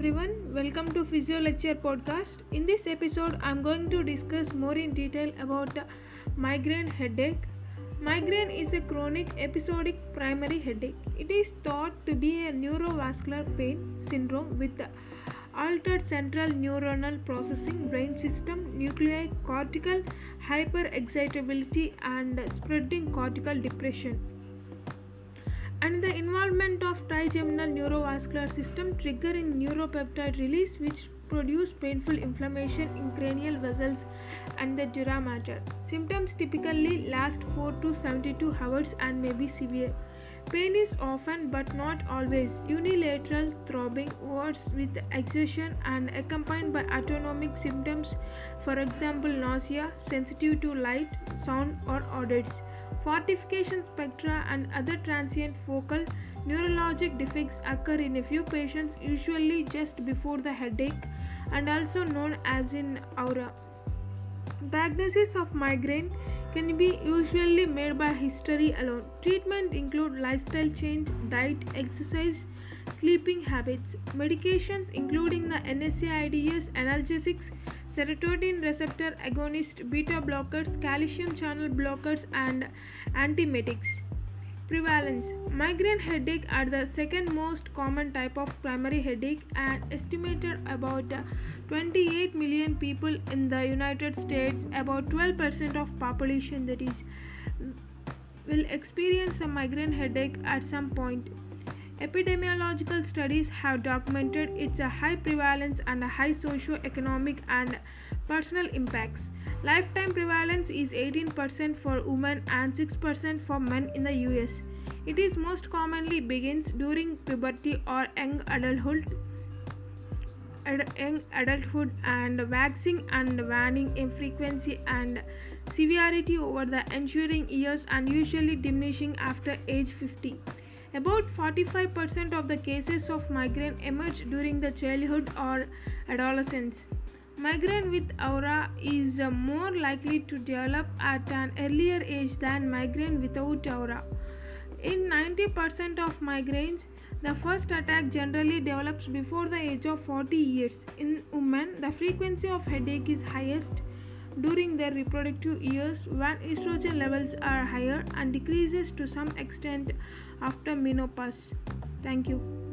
Physio Lecture podcast. In this episode, I'm going to discuss more in detail about migraine headache. Migraine is a chronic episodic primary headache. It is thought to be a neurovascular pain syndrome with altered central neuronal processing, brainstem, nuclei, cortical hyperexcitability, and spreading cortical depression and the involvement of trigeminal neurovascular system triggering neuropeptide release which produce painful inflammation in cranial vessels and the dura mater. Symptoms typically last 4 to 72 hours and may be severe. Pain is often but not always unilateral throbbing words with exertion and accompanied by autonomic symptoms, for example, nausea, sensitive to light, sound, or odors fortification spectra and other transient focal neurologic defects occur in a few patients usually just before the headache and also known as in aura. Diagnosis of migraine can be usually made by history alone. Treatment include lifestyle change diet exercise sleeping habits. Medications including the NSAIDs analgesics serotonin receptor agonists, beta blockers, calcium channel blockers, and antiemetics. Prevalence Migraine headache are the second most common type of primary headache and estimated about 28 million people in the United States, about 12% of population that is will experience a migraine headache at some point. Epidemiological studies have documented its high prevalence and high socio-economic and personal impacts. Lifetime prevalence is 18% for women and 6% for men in the US. It is most commonly begins during puberty or young adulthood young adulthood and waxing and waning in frequency and severity over the ensuing years and usually diminishing after age 50. About 45% of the cases of migraine emerge during the childhood or adolescence. Migraine with aura is uh, more likely to develop at an earlier age than migraine without aura. In 90% of migraines, the first attack generally develops before the age of 40 years. In women, the frequency of headache is highest during their reproductive years when estrogen levels are higher and decreases to some extent after menopause. Thank you.